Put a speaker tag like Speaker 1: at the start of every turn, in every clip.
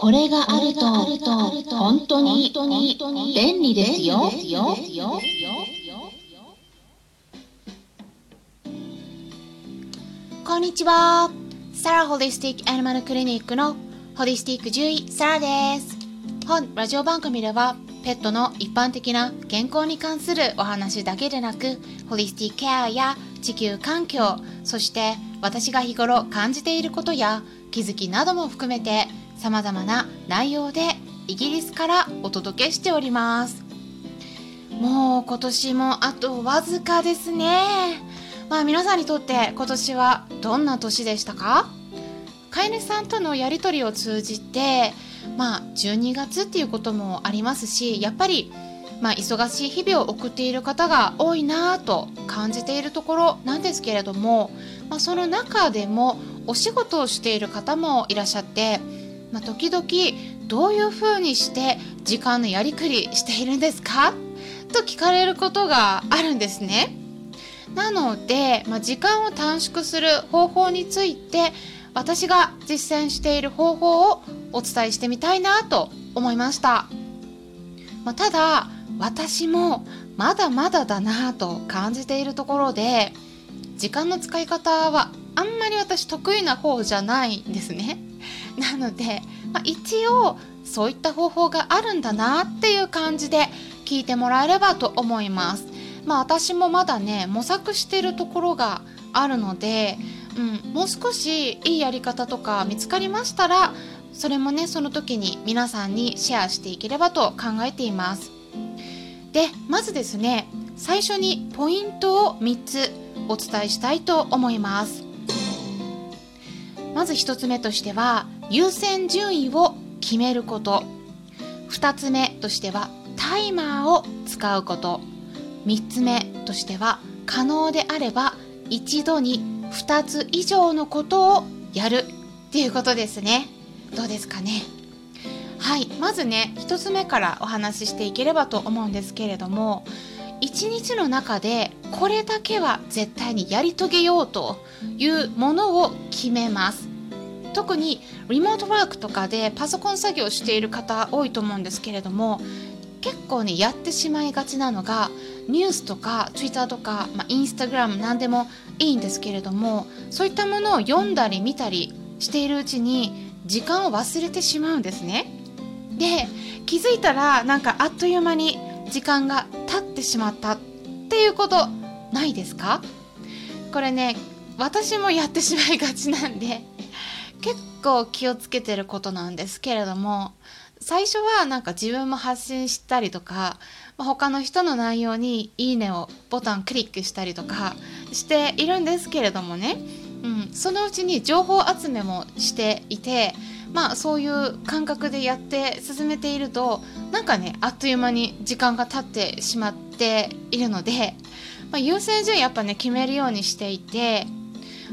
Speaker 1: これがあると本当に便利ですよ。
Speaker 2: こんにちは。サラホリスティックアニマルクリニックのホリスティック獣医サラです。本ラジオ番組ではペットの一般的な健康に関するお話だけでなく、ホリスティックケアや地球環境、そして私が日頃感じていることや気づきなども含めて様々な内容でイギリスからお届けしております。もう今年もあとわずかですね。まあ皆さんにとって今年はどんな年でしたか？飼い主さんとのやり取りを通じてまあ12月っていうこともありますしやっぱりまあ忙しい日々を送っている方が多いなぁと感じているところなんですけれども、まあ、その中でもお仕事をしている方もいらっしゃって、まあ、時々どういうふうにして時間のやりくりしているんですか？と聞かれることがあるんですね。なので、まあ、時間を短縮する方法について私が実践している方法をお伝えしてみたいなと思いました、まあ、ただ私もまだまだだなと感じているところで時間の使い方はあんまり私得意な方じゃないんですね。なので、まあ、一応そういった方法があるんだなっていう感じで聞いてもらえればと思います。まあ私もまだね模索してるところがあるので、うん、もう少しいいやり方とか見つかりましたらそれもねその時に皆さんにシェアしていければと考えています。でまずですね最初にポイントを3つお伝えしたいと思います。まず1つ目としては優先順位を決めること。2つ目としてはタイマーを使うこと。3つ目としては可能であれば一度に2つ以上のことをやる。っていうことですね。どうですかね。はい。まずね1つ目からお話ししていければと思うんですけれども1日の中でこれだけは絶対にやり遂げようというものを決めます。特にリモートワークとかでパソコン作業している方多いと思うんですけれども結構ねやってしまいがちなのがニュースとか Twitter とか、まあ、インスタグラム何でもいいんですけれどもそういったものを読んだり見たりしているうちに時間を忘れてしまうんですね。で気づいたらなんかあっという間に時間が経ってしまったっていうことないですか？これね私もやってしまいがちなんで結構気をつけてることなんですけれども最初はなんか自分も発信したりとか、ま、他の人の内容に「いいね」をボタンクリックしたりとかしているんですけれどもね、うん、そのうちに情報集めもしていてまあそういう感覚でやって進めているとなんかねあっという間に時間が経ってしまっているので、まあ、優先順位やっぱね決めるようにしていて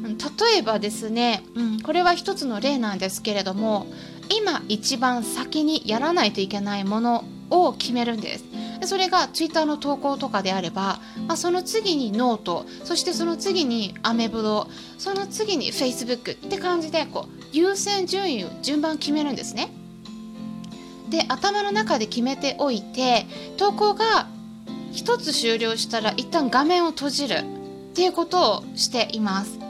Speaker 2: 例えばですね、うん、これは一つの例なんですけれども今一番先にやらないといけないものを決めるんです。それが Twitter の投稿とかであれば、まあ、その次にノートそしてその次にアメブロその次に Facebook って感じでこう優先順位を順番決めるんですね。で頭の中で決めておいて投稿が一つ終了したら一旦画面を閉じるっていうことをしています。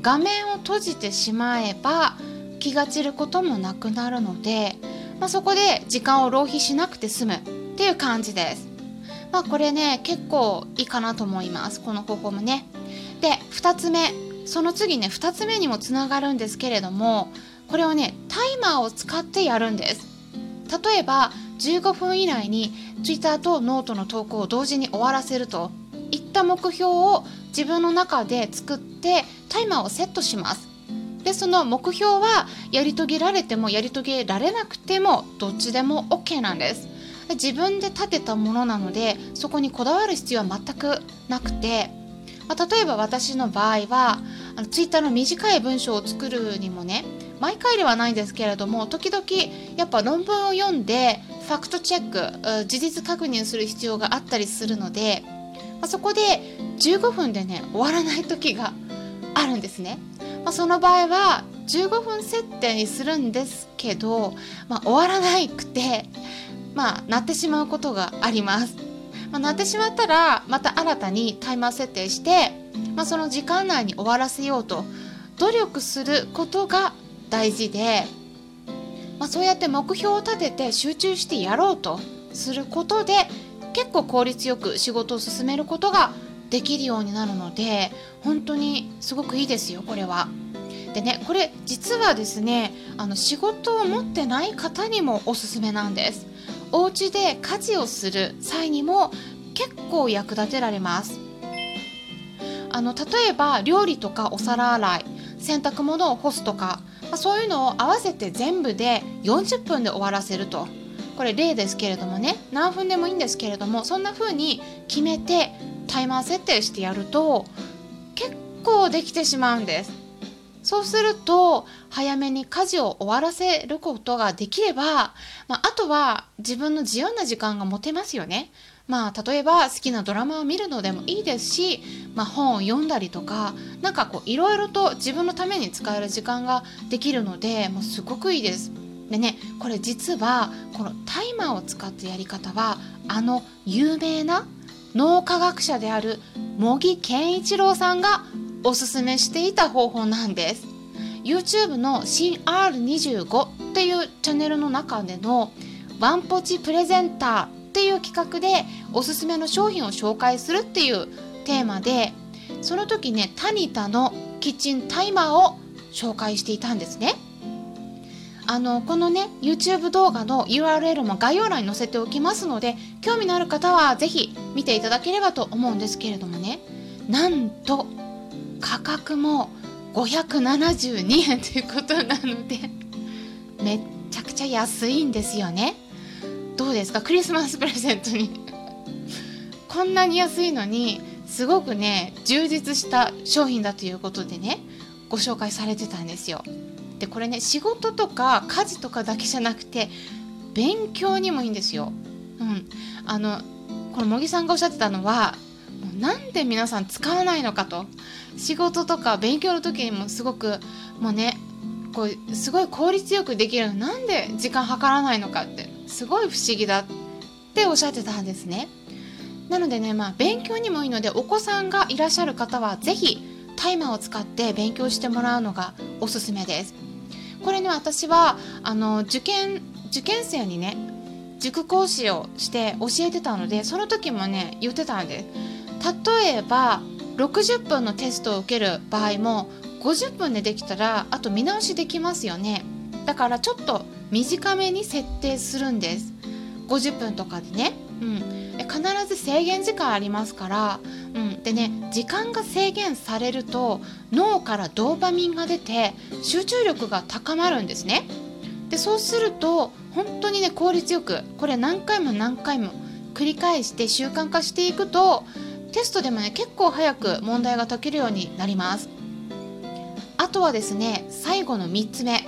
Speaker 2: 画面を閉じてしまえば気が散ることもなくなるので、まあ、そこで時間を浪費しなくて済むっていう感じです。まあこれね結構いいかなと思いますこの方法もね。で2つ目その次ね2つ目にもつながるんですけれどもこれをねタイマーを使ってやるんです。例えば15分以内に Twitter とノートの投稿を同時に終わらせるといった目標を自分の中で作ってタイマーをセットします。でその目標はやり遂げられてもやり遂げられなくてもどっちでも OK なんです自分で立てたものなのでそこにこだわる必要は全くなくて、まあ、例えば私の場合はあのツイッターの短い文章を作るにもね毎回ではないんですけれども時々やっぱ論文を読んでファクトチェック事実確認する必要があったりするので、まあ、そこで15分でね終わらない時があるんですね。まあ、その場合は15分設定にするんですけど、まあ、終わらなくて、まあ、なってしまうことがあります。まあ、なってしまったらまた新たにタイマー設定して、まあ、その時間内に終わらせようと努力することが大事で、まあ、そうやって目標を立てて集中してやろうとすることで結構効率よく仕事を進めることができるようになるので本当にすごくいいですよこれは。でねこれ実はですねあの仕事を持ってない方にもおすすめなんです。お家で家事をする際にも結構役立てられます。あの例えば料理とかお皿洗い洗濯物を干すとか、まあ、そういうのを合わせて全部で40分で終わらせるとこれ例ですけれどもね何分でもいいんですけれどもそんな風に決めてタイマー設定してやると結構できてしまうんですそうすると早めに家事を終わらせることができれば、まあ、あとは自分の自由な時間が持てますよねまあ例えば好きなドラマを見るのでもいいですし、まあ、本を読んだりとか何かこういろいろと自分のために使える時間ができるのでもうすごくいいです。でねこれ実はこのタイマーを使ったやり方はあの有名な脳科学者である茂木健一郎さんがおすすめしていた方法なんです。YouTube の新 R25 っていうチャンネルの中でのワンポチプレゼンターっていう企画でおすすめの商品を紹介するっていうテーマでその時ねタニタのキッチンタイマーを紹介していたんですね。あのこのね YouTube 動画の URL も概要欄に載せておきますので興味のある方は是非見ていただければと思うんですけれどもね。なんと価格も572円ということなのでめっちゃくちゃ安いんですよね。どうですか？クリスマスプレゼントに。こんなに安いのにすごくね充実した商品だということでねご紹介されてたんですよ。でこれね仕事とか家事とかだけじゃなくて勉強にもいいんですよ。うん、あのこの茂木さんがおっしゃってたのはもうなんで皆さん使わないのかと仕事とか勉強の時にもすごくもうねこうすごい効率よくできるのなんで時間計らないのかってすごい不思議だっておっしゃってたんですね。なのでねまあ勉強にもいいのでお子さんがいらっしゃる方は是非タイマーを使って勉強してもらうのがおすすめです。これね私はあの受験受験生にね塾講師をして教えてたのでその時もね言ってたんです。例えば60分のテストを受ける場合も50分でできたらあと見直しできますよね。だからちょっと短めに設定するんです。50分とかでね、うん、必ず制限時間ありますから、うん、でね時間が制限されると脳からドーパミンが出て集中力が高まるんですね。でそうすると本当にね効率よくこれ何回も何回も繰り返して習慣化していくとテストでもね結構早く問題が解けるようになります。あとはですね最後の3つ目。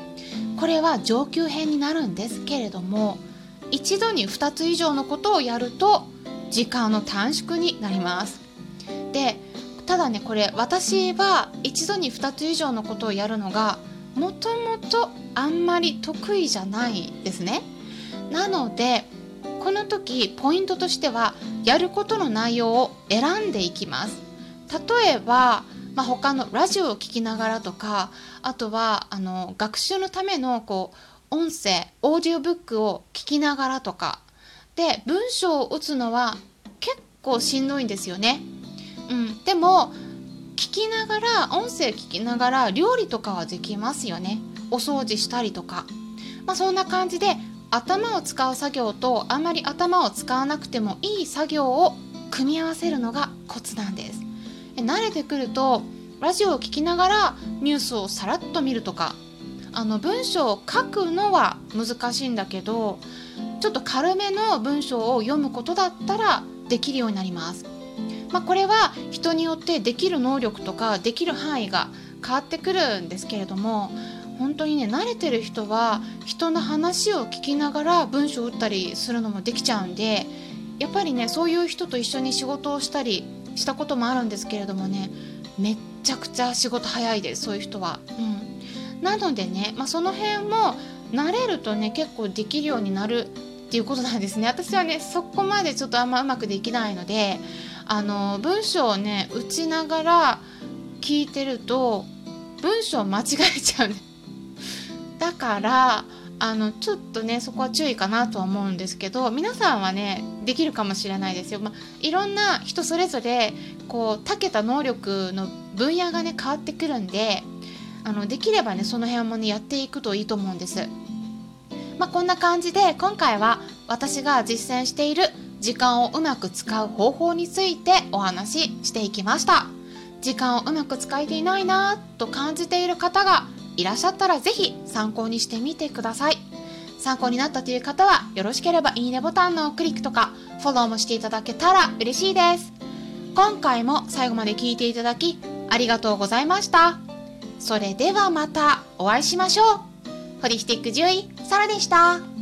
Speaker 2: これは上級編になるんですけれども一度に2つ以上のことをやると時間の短縮になります。でただねこれ私は一度に2つ以上のことをやるのがもともとあんまり得意じゃないですね。なのでこの時ポイントとしてはやることの内容を選んでいきます。例えば、まあ、他のラジオを聴きながらとかあとはあの学習のためのこう音声オーディオブックを聞きながらとか。で文章を打つのは結構しんどいんですよね。うん、でも聞きながら音声聞きながら料理とかはできますよね。お掃除したりとか。まあ、そんな感じで頭を使う作業とあまり頭を使わなくてもいい作業を組み合わせるのがコツなんです。慣れてくるとラジオを聴きながらニュースをさらっと見るとかあの文章を書くのは難しいんだけどちょっと軽めの文章を読むことだったらできるようになります。まあ、これは人によってできる能力とかできる範囲が変わってくるんですけれども本当にね慣れてる人は人の話を聞きながら文章を打ったりするのもできちゃうんでやっぱりねそういう人と一緒に仕事をしたりしたこともあるんですけれどもねめっちゃくちゃ仕事早いですそういう人は。うんなのでね、まあ、その辺も慣れるとね結構できるようになるっていうことなんですね私はねそこまでちょっとあんまうまくできないのであの文章をね打ちながら聞いてると文章間違えちゃうね だからあのちょっとねそこは注意かなとは思うんですけど皆さんはねできるかもしれないですよ、まあ、いろんな人それぞれこう長けた能力の分野がね変わってくるんであのできればねその辺もねやっていくといいと思うんです。まあ、こんな感じで今回は私が実践している時間をうまく使う方法についてお話ししていきました。時間をうまく使えていないなと感じている方がいらっしゃったらぜひ参考にしてみてください。参考になったという方はよろしければいいねボタンのクリックとかフォローもしていただけたら嬉しいです。今回も最後まで聞いていただきありがとうございました。それではまたお会いしましょう。ホリスティック獣医サラでした。